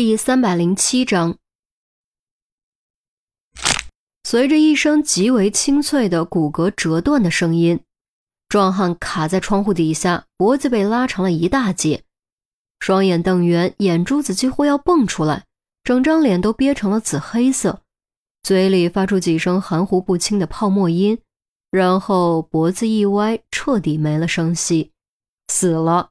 第三百零七章，随着一声极为清脆的骨骼折断的声音，壮汉卡在窗户底下，脖子被拉长了一大截，双眼瞪圆，眼珠子几乎要蹦出来，整张脸都憋成了紫黑色，嘴里发出几声含糊不清的泡沫音，然后脖子一歪，彻底没了声息，死了。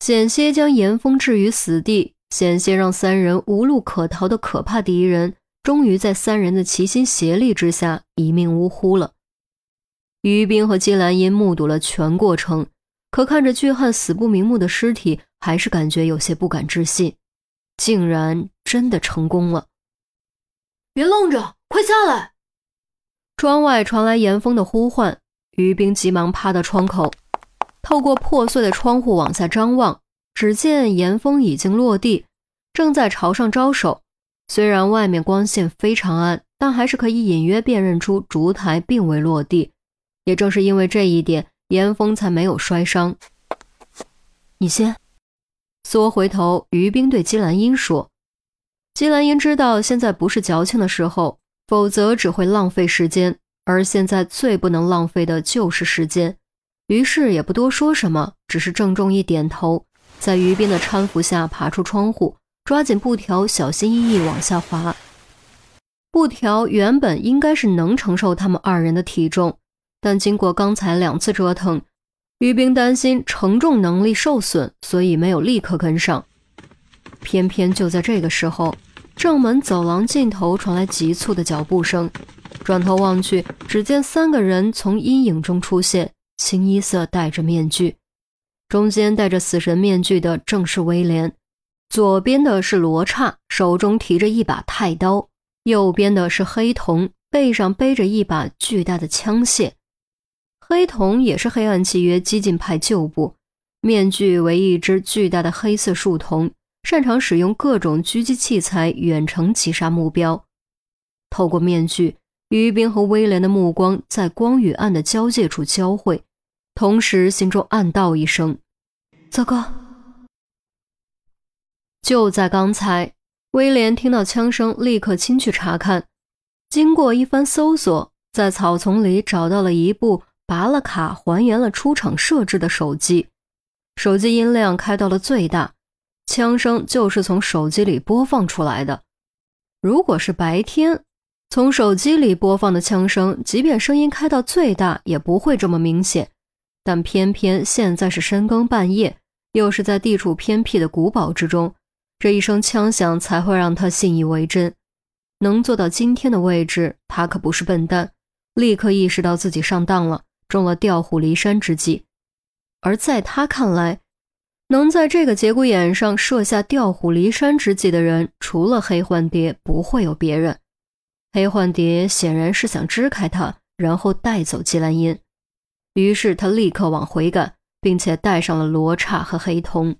险些将严峰置于死地。险些让三人无路可逃的可怕敌人，终于在三人的齐心协力之下一命呜呼了。于冰和金兰英目睹了全过程，可看着巨汉死不瞑目的尸体，还是感觉有些不敢置信，竟然真的成功了！别愣着，快下来！窗外传来严峰的呼唤，于冰急忙趴到窗口，透过破碎的窗户往下张望。只见严峰已经落地，正在朝上招手。虽然外面光线非常暗，但还是可以隐约辨认出烛台并未落地。也正是因为这一点，严峰才没有摔伤。你先缩回头，于冰对姬兰英说：“姬兰英知道现在不是矫情的时候，否则只会浪费时间。而现在最不能浪费的就是时间。”于是也不多说什么，只是郑重一点头。在于斌的搀扶下爬出窗户，抓紧布条，小心翼翼往下滑。布条原本应该是能承受他们二人的体重，但经过刚才两次折腾，于冰担心承重能力受损，所以没有立刻跟上。偏偏就在这个时候，正门走廊尽头传来急促的脚步声，转头望去，只见三个人从阴影中出现，清一色戴着面具。中间戴着死神面具的正是威廉，左边的是罗刹，手中提着一把太刀；右边的是黑瞳，背上背着一把巨大的枪械。黑瞳也是黑暗契约激进派旧部，面具为一只巨大的黑色树瞳，擅长使用各种狙击器材远程击杀目标。透过面具，于冰和威廉的目光在光与暗的交界处交汇。同时，心中暗道一声：“糟糕！”就在刚才，威廉听到枪声，立刻亲去查看。经过一番搜索，在草丛里找到了一部拔了卡、还原了出厂设置的手机。手机音量开到了最大，枪声就是从手机里播放出来的。如果是白天，从手机里播放的枪声，即便声音开到最大，也不会这么明显。但偏偏现在是深更半夜，又是在地处偏僻的古堡之中，这一声枪响才会让他信以为真。能做到今天的位置，他可不是笨蛋，立刻意识到自己上当了，中了调虎离山之计。而在他看来，能在这个节骨眼上设下调虎离山之计的人，除了黑幻蝶，不会有别人。黑幻蝶显然是想支开他，然后带走季兰英。于是他立刻往回赶，并且带上了罗刹和黑瞳。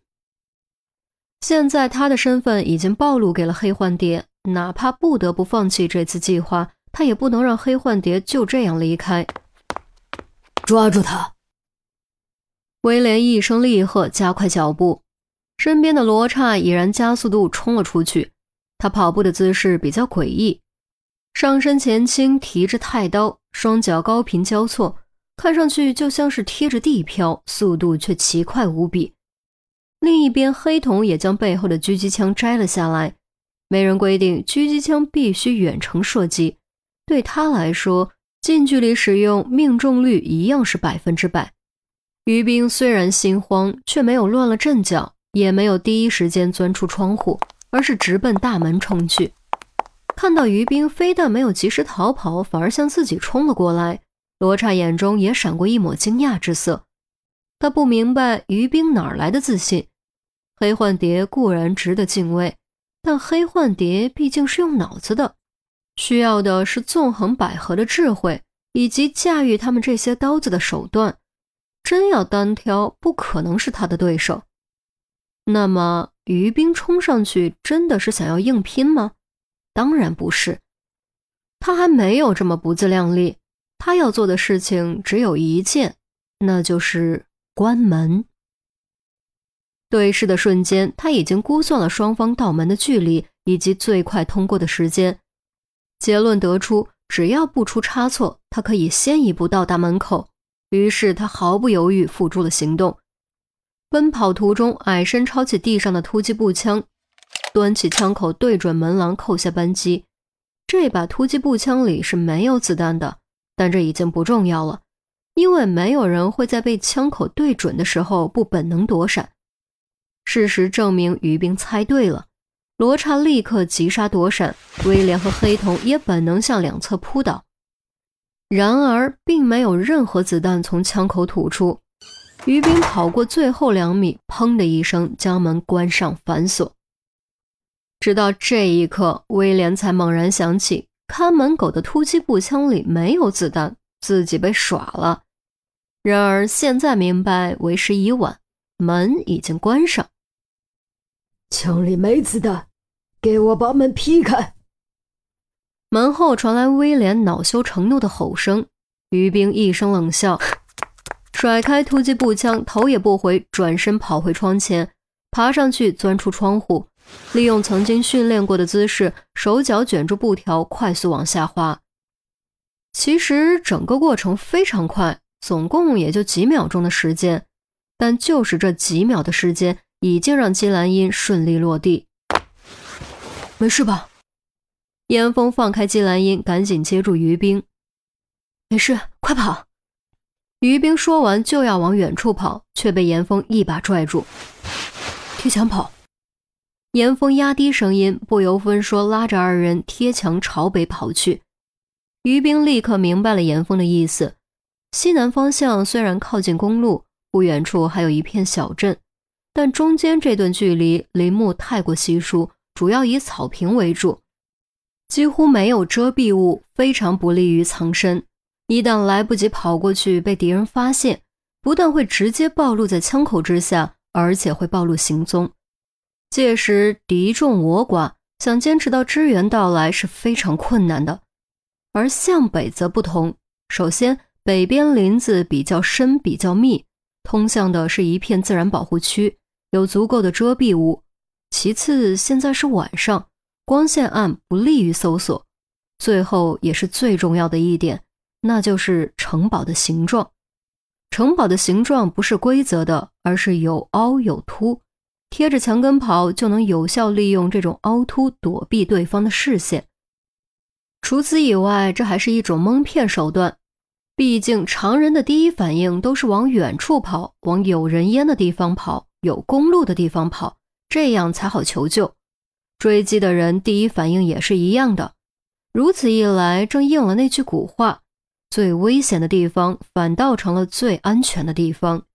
现在他的身份已经暴露给了黑幻蝶，哪怕不得不放弃这次计划，他也不能让黑幻蝶就这样离开。抓住他！威廉一声厉喝，加快脚步。身边的罗刹已然加速度冲了出去。他跑步的姿势比较诡异，上身前倾，提着太刀，双脚高频交错。看上去就像是贴着地飘，速度却奇快无比。另一边，黑瞳也将背后的狙击枪摘了下来。没人规定狙击枪必须远程射击，对他来说，近距离使用命中率一样是百分之百。于冰虽然心慌，却没有乱了阵脚，也没有第一时间钻出窗户，而是直奔大门冲去。看到于冰非但没有及时逃跑，反而向自己冲了过来。罗刹眼中也闪过一抹惊讶之色，他不明白于冰哪来的自信。黑幻蝶固然值得敬畏，但黑幻蝶毕竟是用脑子的，需要的是纵横捭阖的智慧以及驾驭他们这些刀子的手段。真要单挑，不可能是他的对手。那么，于冰冲上去真的是想要硬拼吗？当然不是，他还没有这么不自量力。他要做的事情只有一件，那就是关门。对视的瞬间，他已经估算了双方到门的距离以及最快通过的时间。结论得出，只要不出差错，他可以先一步到达门口。于是他毫不犹豫付诸了行动。奔跑途中，矮身抄起地上的突击步枪，端起枪口对准门廊扣下扳机。这把突击步枪里是没有子弹的，但这已经不重要了，因为没有人会在被枪口对准的时候不本能躲闪。事实证明，于兵猜对了。罗刹立刻急刹躲闪，威廉和黑瞳也本能向两侧扑倒。然而，并没有任何子弹从枪口吐出。于兵跑过最后两米，砰的一声将门关上反锁。直到这一刻，威廉才猛然想起，看门狗的突击步枪里没有子弹，自己被耍了。然而现在明白，为时已晚，门已经关上。枪里没子弹，给我把门劈开！门后传来威廉恼羞成怒的吼声。于兵一声冷笑，甩开突击步枪，头也不回，转身跑回窗前，爬上去钻出窗户，利用曾经训练过的姿势，手脚卷住布条，快速往下滑。其实整个过程非常快，总共也就几秒钟的时间，但就是这几秒的时间。已经让金兰英顺利落地，没事吧？严峰放开金兰英，赶紧接住于冰。没事，快跑！于冰说完就要往远处跑，却被严峰一把拽住，贴墙跑。严峰压低声音，不由分说拉着二人贴墙朝北跑去。于兵立刻明白了严峰的意思，西南方向虽然靠近公路，不远处还有一片小镇。但中间这段距离林木太过稀疏，主要以草坪为主，几乎没有遮蔽物，非常不利于藏身。一旦来不及跑过去，被敌人发现，不但会直接暴露在枪口之下，而且会暴露行踪。届时敌众我寡，想坚持到支援到来是非常困难的。而向北则不同，首先北边林子比较深，比较密，通向的是一片自然保护区。有足够的遮蔽物。其次，现在是晚上，光线暗，不利于搜索。最后，也是最重要的一点，那就是城堡的形状。城堡的形状不是规则的，而是有凹有凸。贴着墙根跑，就能有效利用这种凹凸躲避对方的视线。除此以外，这还是一种蒙骗手段。毕竟，常人的第一反应都是往远处跑，往有人烟的地方跑。有公路的地方跑，这样才好求救。追击的人第一反应也是一样的。如此一来，正应了那句古话：最危险的地方，反倒成了最安全的地方。